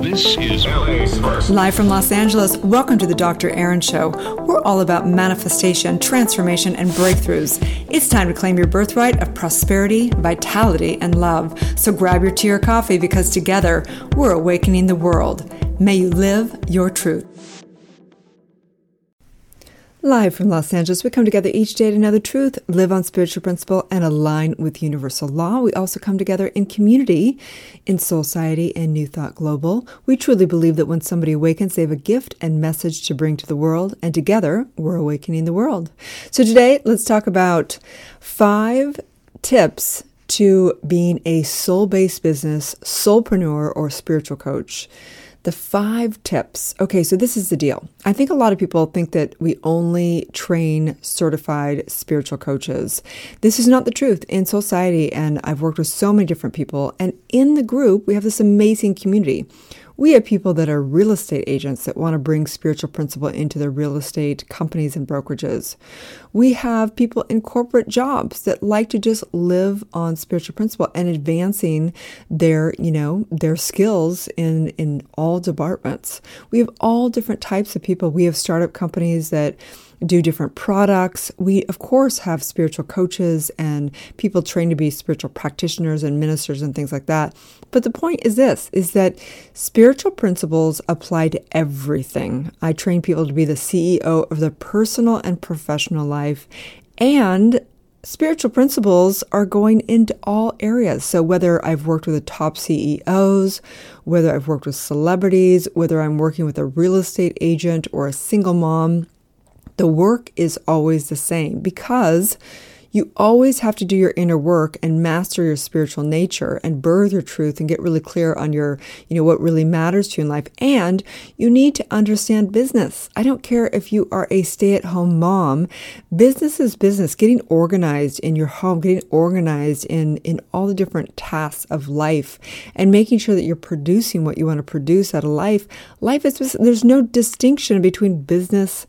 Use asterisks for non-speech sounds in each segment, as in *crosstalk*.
This is. Live from Los Angeles, welcome to the Dr. Erin Show. We're all about manifestation, transformation, and breakthroughs. It's time to claim your birthright of prosperity, vitality, and love. So grab your tea or coffee because together we're awakening the world. May you live your truth. Live from Los Angeles, we come together each day to know the truth, live on spiritual principle, and align with universal law. We also come together in community, in Soulciety and New Thought Global. We truly believe that when somebody awakens, they have a gift and message to bring to the world, and together we're awakening the world. So today, let's talk about five tips to being a soul based business, soulpreneur, or spiritual coach. The five tips. Okay, so this is the deal. I think a lot of people think that we only train certified spiritual coaches. This is not the truth in society, and I've worked with so many different people. And in the group, we have this amazing community we have people that are real estate agents that want to bring spiritual principle into their real estate companies and brokerages. We have people in corporate jobs that like to just live on spiritual principle and advancing their, you know, their skills in in all departments. We have all different types of people. We have startup companies that do different products. We, of course, have spiritual coaches and people trained to be spiritual practitioners and ministers and things like that. But the point is this is that spiritual principles apply to everything. I train people to be the CEO of their personal and professional life and spiritual principles are going into all areas. So, whether I've worked with the top CEOs, whether I've worked with celebrities, whether I'm working with a real estate agent or a single mom, the work is always the same because you always have to do your inner work and master your spiritual nature and birth your truth and get really clear on your, you know, what really matters to you in life. And you need to understand business. I don't care if you are a stay at home mom. Business is business. Getting organized in your home, getting organized in, in all the different tasks of life and making sure that you're producing what you want to produce out of life. Life is, there's no distinction between business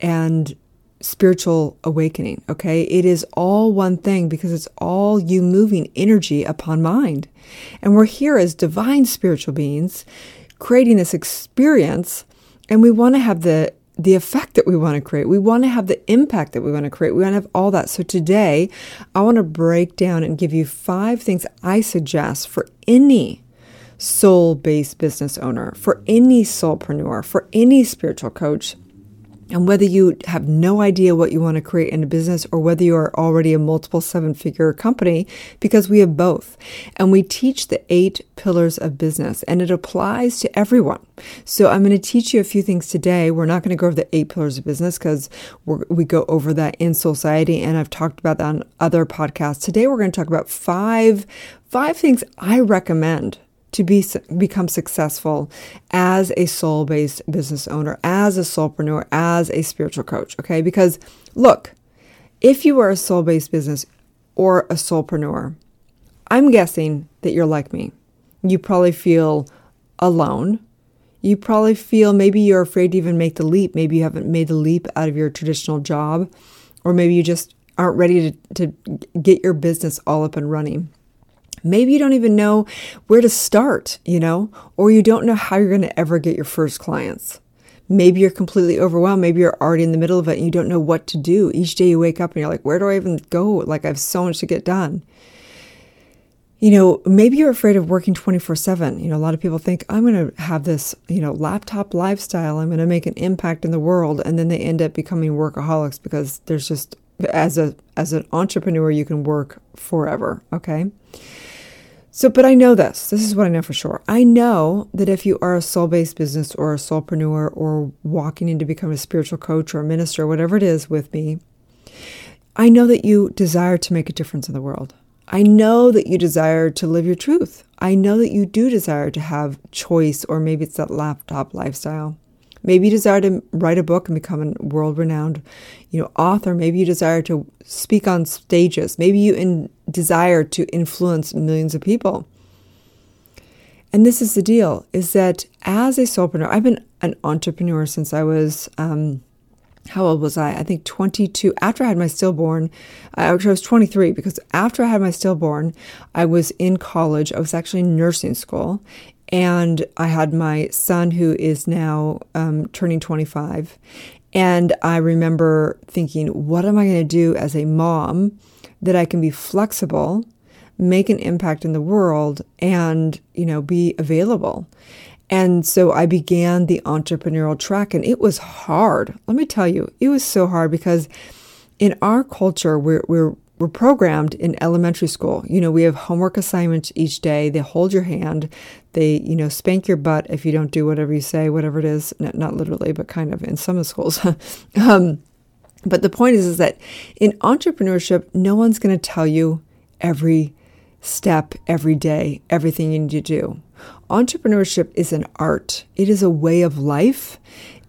and spiritual awakening. Okay. It is all one thing because it's all you moving energy upon mind. And we're here as divine spiritual beings creating this experience and we want to have the the effect that we want to create. We want to have the impact that we want to create. We want to have all that. So today, I want to break down and give you five things I suggest for any soul based business owner, for any soulpreneur, for any spiritual coach and whether you have no idea what you want to create in a business or whether you are already a multiple seven figure company, because we have both. And we teach the eight pillars of business and it applies to everyone. So I'm going to teach you a few things today. We're not going to go over the eight pillars of business because we go over that in society and I've talked about that on other podcasts. Today we're going to talk about five, five things I recommend to be become successful as a soul-based business owner, as a soulpreneur, as a spiritual coach, okay? Because look, if you are a soul-based business or a soulpreneur, I'm guessing that you're like me. You probably feel alone. You probably feel maybe you're afraid to even make the leap. Maybe you haven't made the leap out of your traditional job, or maybe you just aren't ready to, to get your business all up and running. Maybe you don't even know where to start, you know, or you don't know how you're going to ever get your first clients. Maybe you're completely overwhelmed. Maybe you're already in the middle of it and you don't know what to do. Each day you wake up and you're like, where do I even go? Like, I have so much to get done. You know, maybe you're afraid of working 24 7. You know, a lot of people think, I'm going to have this, you know, laptop lifestyle. I'm going to make an impact in the world. And then they end up becoming workaholics because there's just, as a, as an entrepreneur, you can work forever. Okay. So, but I know this. This is what I know for sure. I know that if you are a soul based business or a soulpreneur or walking in to become a spiritual coach or a minister, whatever it is with me, I know that you desire to make a difference in the world. I know that you desire to live your truth. I know that you do desire to have choice, or maybe it's that laptop lifestyle. Maybe you desire to write a book and become a world-renowned, you know, author. Maybe you desire to speak on stages. Maybe you in, desire to influence millions of people. And this is the deal: is that as a soulpreneur, I've been an entrepreneur since I was. Um, how old was I? I think 22. After I had my stillborn, I was 23 because after I had my stillborn, I was in college. I was actually in nursing school And I had my son who is now um, turning 25. And I remember thinking, what am I going to do as a mom that I can be flexible, make an impact in the world, and, you know, be available? And so I began the entrepreneurial track, and it was hard. Let me tell you, it was so hard because in our culture, we're, we're we're programmed in elementary school. You know, we have homework assignments each day. They hold your hand. They, you know, spank your butt if you don't do whatever you say, whatever it is. Not, not literally, but kind of in some of the schools. *laughs* um, but the point is, is that in entrepreneurship, no one's going to tell you every step, every day, everything you need to do. Entrepreneurship is an art. It is a way of life,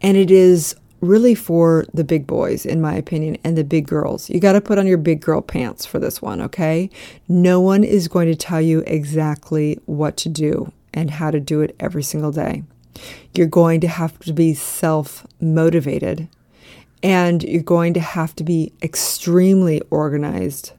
and it is really for the big boys, in my opinion, and the big girls. You got to put on your big girl pants for this one, okay? No one is going to tell you exactly what to do and how to do it every single day. You're going to have to be self motivated and you're going to have to be extremely organized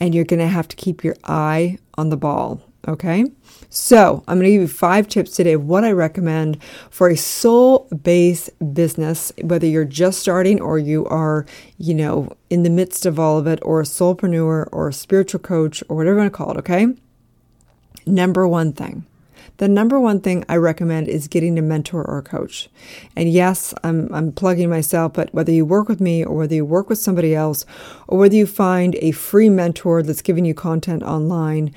and you're going to have to keep your eye on the ball, okay? So, I'm going to give you five tips today of what I recommend for a soul based business, whether you're just starting or you are, you know, in the midst of all of it, or a soulpreneur or a spiritual coach or whatever you want to call it, okay? Number one thing. The number one thing I recommend is getting a mentor or a coach. And yes, I'm, I'm plugging myself, but whether you work with me or whether you work with somebody else, or whether you find a free mentor that's giving you content online,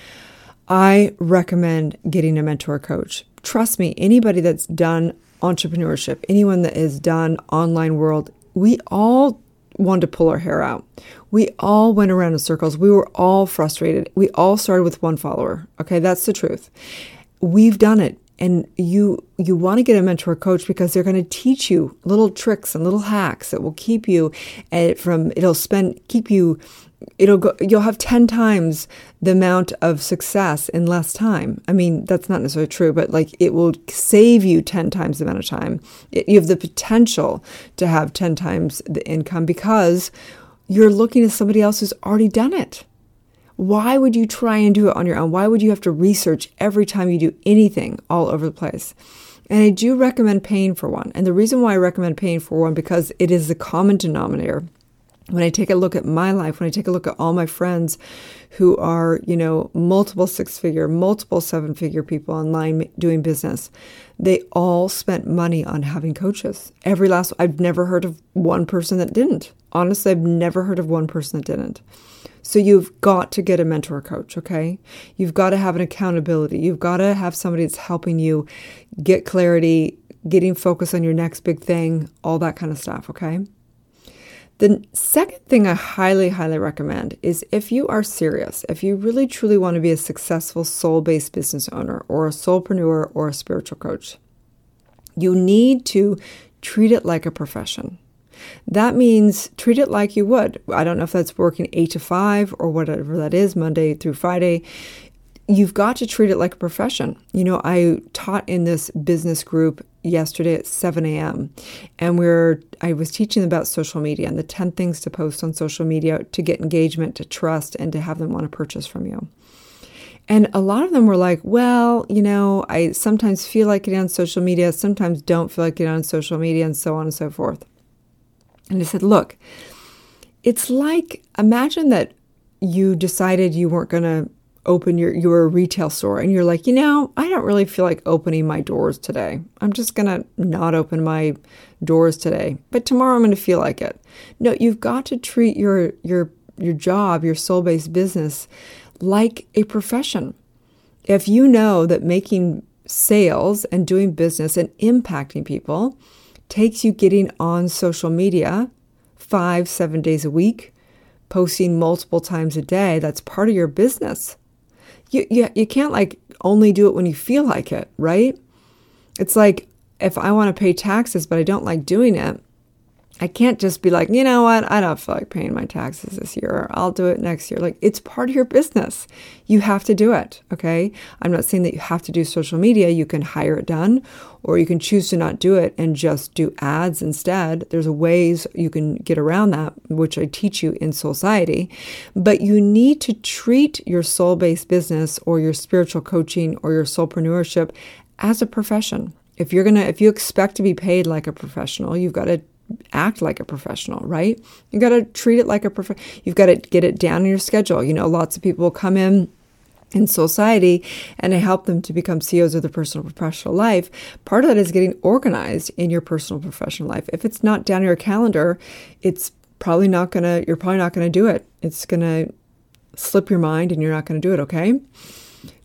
I recommend getting a mentor coach. Trust me, anybody that's done entrepreneurship, anyone that has done online world, we all wanted to pull our hair out. We all went around in circles. We were all frustrated. We all started with one follower. Okay, that's the truth. We've done it. And you you want to get a mentor or coach because they're going to teach you little tricks and little hacks that will keep you eh, from it'll spend keep you it'll go you'll have 10 times the amount of success in less time. I mean that's not necessarily true but like it will save you 10 times the amount of time. It, you have the potential to have 10 times the income because you're looking at somebody else who's already done it why would you try and do it on your own why would you have to research every time you do anything all over the place and I do recommend paying for one. And the reason why I recommend paying for one because it is the common denominator when I take a look at my life, when I take a look at all my friends who are, you know, multiple six figure, multiple seven figure people online doing business, they all spent money on having coaches. Every last, I've never heard of one person that didn't. Honestly, I've never heard of one person that didn't. So you've got to get a mentor coach, okay? You've got to have an accountability. You've got to have somebody that's helping you get clarity, getting focus on your next big thing, all that kind of stuff, okay? The second thing I highly, highly recommend is if you are serious, if you really truly want to be a successful soul based business owner or a soulpreneur or a spiritual coach, you need to treat it like a profession. That means treat it like you would. I don't know if that's working eight to five or whatever that is, Monday through Friday you've got to treat it like a profession. You know, I taught in this business group yesterday at 7 a.m. and we're I was teaching about social media and the 10 things to post on social media to get engagement, to trust, and to have them want to purchase from you. And a lot of them were like, well, you know, I sometimes feel like it on social media, sometimes don't feel like it on social media, and so on and so forth. And I said, look, it's like imagine that you decided you weren't going to open your your retail store and you're like, "You know, I don't really feel like opening my doors today. I'm just going to not open my doors today, but tomorrow I'm going to feel like it." No, you've got to treat your your your job, your soul-based business like a profession. If you know that making sales and doing business and impacting people takes you getting on social media 5 7 days a week, posting multiple times a day, that's part of your business you, you, you can't like only do it when you feel like it, right? It's like if I want to pay taxes, but I don't like doing it, I can't just be like, you know what, I don't feel like paying my taxes this year, I'll do it next year. Like, it's part of your business. You have to do it, okay? I'm not saying that you have to do social media. You can hire it done, or you can choose to not do it and just do ads instead. There's ways you can get around that, which I teach you in Soulciety. But you need to treat your soul based business or your spiritual coaching or your soulpreneurship as a profession. If you're going to if you expect to be paid like a professional, you've got to act like a professional, right? You got to treat it like a prof. You've got to get it down in your schedule. You know, lots of people come in in society and I help them to become CEOs of their personal professional life. Part of that is getting organized in your personal professional life. If it's not down in your calendar, it's probably not gonna you're probably not gonna do it. It's gonna slip your mind and you're not gonna do it, okay?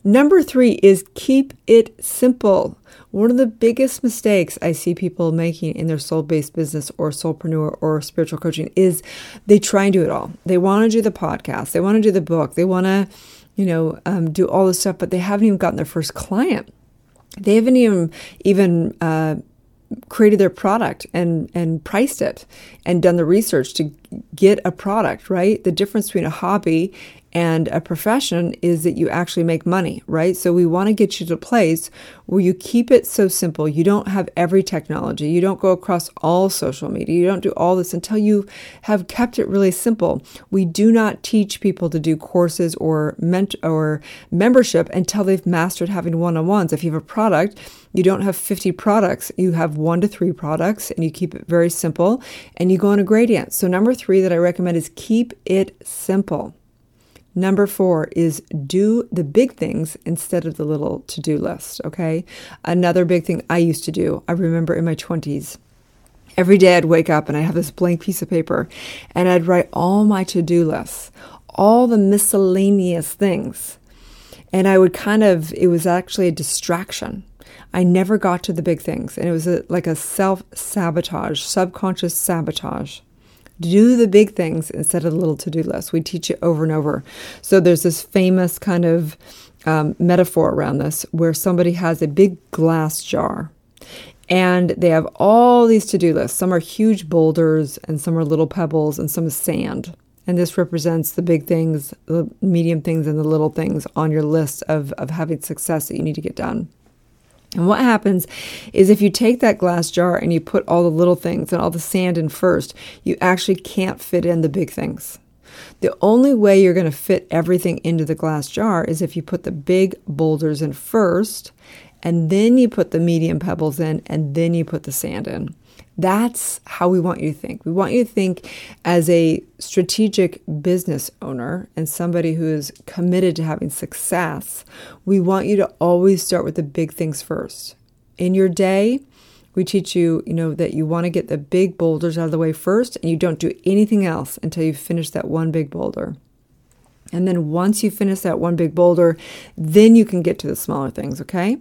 Number three is keep it simple. One of the biggest mistakes I see people making in their soul based business or soulpreneur or spiritual coaching is they try and do it all. They want to do the podcast, they want to do the book, they want to, you know, um, do all this stuff, but they haven't even gotten their first client. They haven't even even uh, created their product and and priced it and done the research to get a product right the difference between a hobby and a profession is that you actually make money, right? So we want to get you to a place where you keep it so simple. You don't have every technology. You don't go across all social media. You don't do all this until you have kept it really simple. We do not teach people to do courses or ment- or membership until they've mastered having one-on-ones. If you have a product, you don't have 50 products. You have 1 to 3 products and you keep it very simple and you go on a gradient. So number 3 that I recommend is keep it simple. Number four is do the big things instead of the little to do list. Okay. Another big thing I used to do, I remember in my 20s, every day I'd wake up and I'd have this blank piece of paper and I'd write all my to do lists, all the miscellaneous things. And I would kind of, it was actually a distraction. I never got to the big things. And it was a, like a self sabotage, subconscious sabotage do the big things instead of the little to do list. We teach it over and over. So there's this famous kind of um, metaphor around this where somebody has a big glass jar and they have all these to do lists. Some are huge boulders and some are little pebbles and some is sand. And this represents the big things, the medium things, and the little things on your list of, of having success that you need to get done. And what happens is if you take that glass jar and you put all the little things and all the sand in first, you actually can't fit in the big things. The only way you're going to fit everything into the glass jar is if you put the big boulders in first, and then you put the medium pebbles in, and then you put the sand in. That's how we want you to think. We want you to think as a strategic business owner and somebody who is committed to having success. We want you to always start with the big things first. In your day, we teach you, you know, that you want to get the big boulders out of the way first and you don't do anything else until you finish that one big boulder. And then once you finish that one big boulder, then you can get to the smaller things, okay?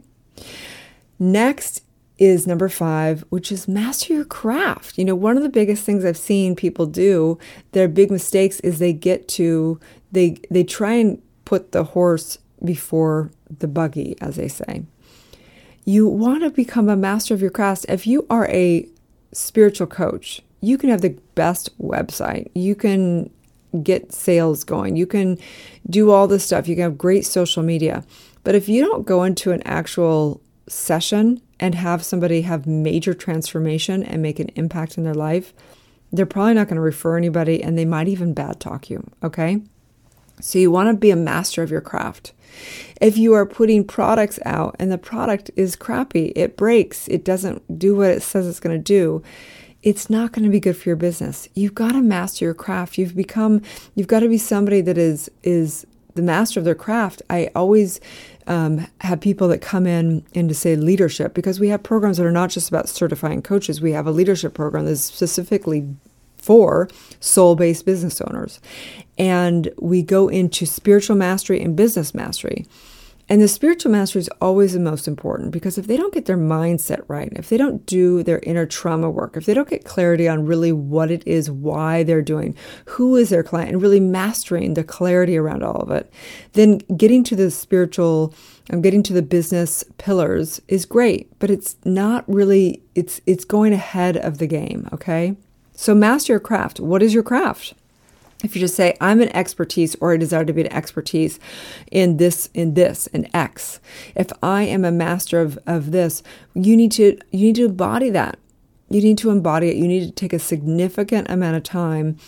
Next is number five, which is master your craft. You know, one of the biggest things I've seen people do, their big mistakes is they get to they they try and put the horse before the buggy, as they say. You want to become a master of your craft. If you are a spiritual coach, you can have the best website. You can get sales going. You can do all this stuff. You can have great social media. But if you don't go into an actual session and have somebody have major transformation and make an impact in their life, they're probably not going to refer anybody and they might even bad talk you. Okay. So you want to be a master of your craft. If you are putting products out and the product is crappy, it breaks, it doesn't do what it says it's going to do, it's not going to be good for your business. You've got to master your craft. You've become you've got to be somebody that is is the master of their craft. I always um, have people that come in and to say leadership because we have programs that are not just about certifying coaches. We have a leadership program that's specifically for soul based business owners. And we go into spiritual mastery and business mastery. And the spiritual mastery is always the most important because if they don't get their mindset right, if they don't do their inner trauma work, if they don't get clarity on really what it is, why they're doing, who is their client, and really mastering the clarity around all of it, then getting to the spiritual and um, getting to the business pillars is great, but it's not really it's it's going ahead of the game, okay? So master your craft. What is your craft? If you just say i'm an expertise or i desire to be an expertise in this in this and x. If i am a master of, of this you need to you need to embody that. You need to embody it. You need to take a significant amount of time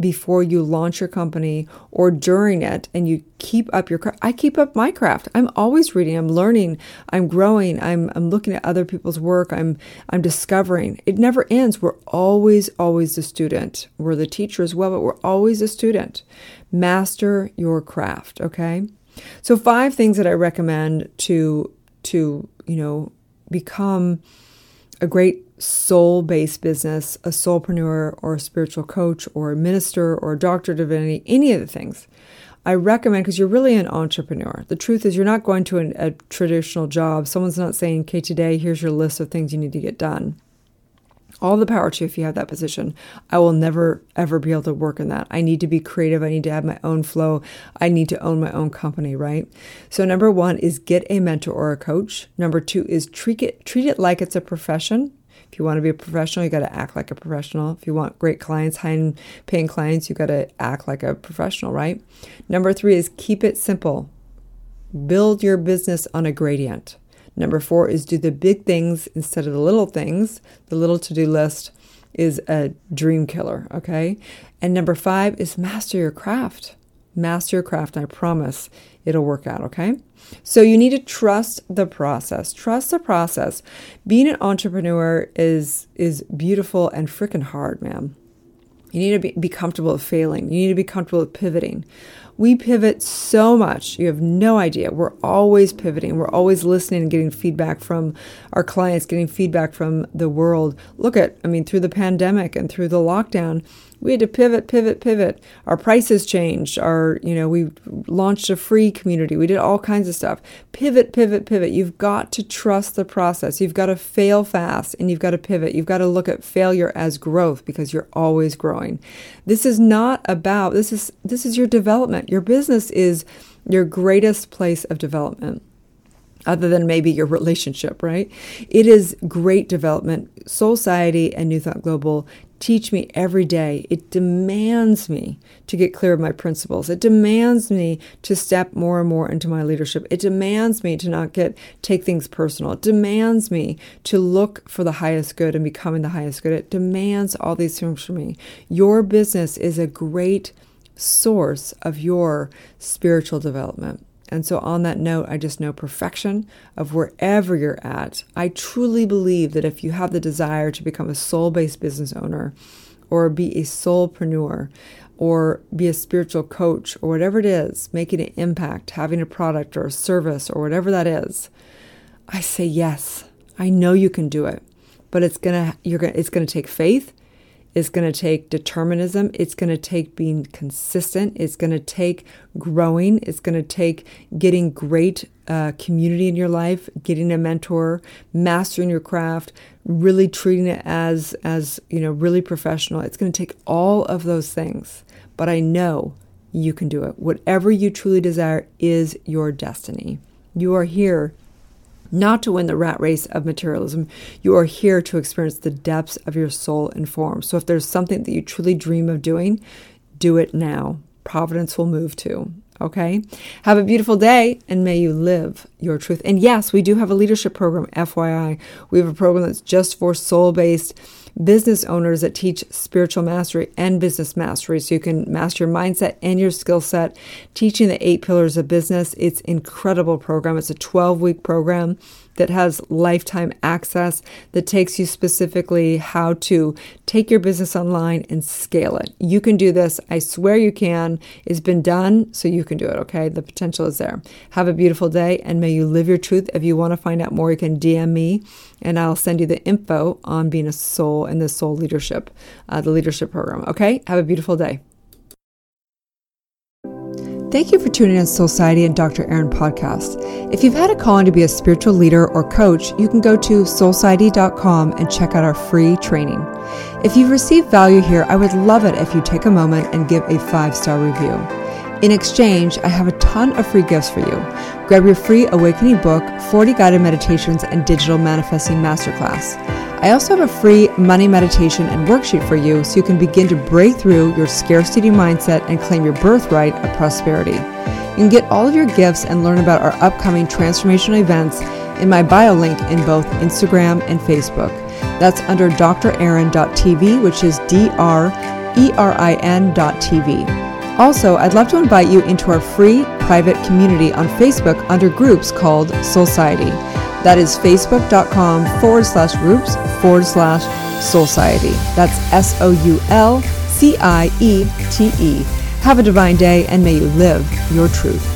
before you launch your company or during it and you keep up your craft. I keep up my craft. I'm always reading, I'm learning, I'm growing, I'm I'm looking at other people's work, I'm I'm discovering. It never ends. We're always always a student. We're the teacher as well, but we're always a student. Master your craft, okay? So five things that I recommend to to, you know, become a great soul based business, a soulpreneur or a spiritual coach or a minister or a doctor of divinity, any of the things, I recommend because you're really an entrepreneur. The truth is, you're not going to an, a traditional job. Someone's not saying, okay, today, here's your list of things you need to get done all the power to you if you have that position. I will never, ever be able to work in that. I need to be creative. I need to have my own flow. I need to own my own company, right? So, number one is get a mentor or a coach. Number two is treat it, treat it like it's a profession. If you want to be a professional, you got to act like a professional. If you want great clients, high paying clients, you got to act like a professional, right? Number three is keep it simple. Build your business on a gradient. Number four is do the big things instead of the little things. The little to do list is a dream killer, okay? And number five is master your craft. Master your craft, I promise it'll work out, okay? So you need to trust the process. Trust the process. Being an entrepreneur is is beautiful and freaking hard, man. You need to be, be comfortable with failing. You need to be comfortable with pivoting. We pivot so much. You have no idea. We're always pivoting. We're always listening and getting feedback from our clients, getting feedback from the world. Look at, I mean, through the pandemic and through the lockdown, we had to pivot, pivot, pivot. Our prices changed. Our, you know, we launched a free community. We did all kinds of stuff. Pivot, pivot, pivot. You've got to trust the process. You've got to fail fast and you've got to pivot. You've got to look at failure as growth because you're always growing. This is not about this is this is your development. Your business is your greatest place of development other than maybe your relationship, right? It is great development. Soulciety and New Thought Global teach me every day. It demands me to get clear of my principles. It demands me to step more and more into my leadership. It demands me to not get take things personal. It demands me to look for the highest good and becoming the highest good. It demands all these things from me. Your business is a great source of your spiritual development. And so, on that note, I just know perfection of wherever you're at. I truly believe that if you have the desire to become a soul based business owner or be a soulpreneur or be a spiritual coach or whatever it is, making an impact, having a product or a service or whatever that is, I say yes. I know you can do it. But it's gonna you're gonna it's gonna take faith it's going to take determinism. It's going to take being consistent. It's going to take growing. It's going to take getting great uh, community in your life, getting a mentor, mastering your craft, really treating it as as you know really professional. It's going to take all of those things. But I know you can do it. Whatever you truly desire is your destiny. You are here not to win the rat race of materialism. You are here to experience the depths of your soul and form. So if there's something that you truly dream of doing, do it now. Providence will move to. Okay. Have a beautiful day and may you live your truth. And yes, we do have a leadership program, FYI. We have a program that's just for soul based business owners that teach spiritual mastery and business mastery. So you can master your mindset and your skill set, teaching the eight pillars of business. It's incredible program. It's a 12 week program that has lifetime access that takes you specifically how to take your business online and scale it. You can do this. I swear you can. It's been done, so you can do it, okay? The potential is there. Have a beautiful day and may you live your truth. If you want to find out more, you can DM me and I'll send you the info on being a soul and the soul leadership, uh, the leadership program, okay? Have a beautiful day. Thank you for tuning in to Soulciety and Dr. Erin podcast. If you've had a calling to be a spiritual leader or coach, you can go to soulciety.com and check out our free training. If you've received value here, I would love it if you take a moment and give a five star review. In exchange, I have a ton of free gifts for you. Grab your free awakening book, 40 guided meditations, and digital manifesting masterclass. I also have a free money meditation and worksheet for you so you can begin to break through your scarcity mindset and claim your birthright of prosperity. You can get all of your gifts and learn about our upcoming transformational events in my bio link in both Instagram and Facebook. That's under drerin.tv, which is D R erin.tv. Also, I'd love to invite you into our free private community on Facebook under groups called Soulciety. That is facebook.com forward slash groups forward slash Soulciety. That's S O U L C I E T E. Have a divine day and may you live your truth.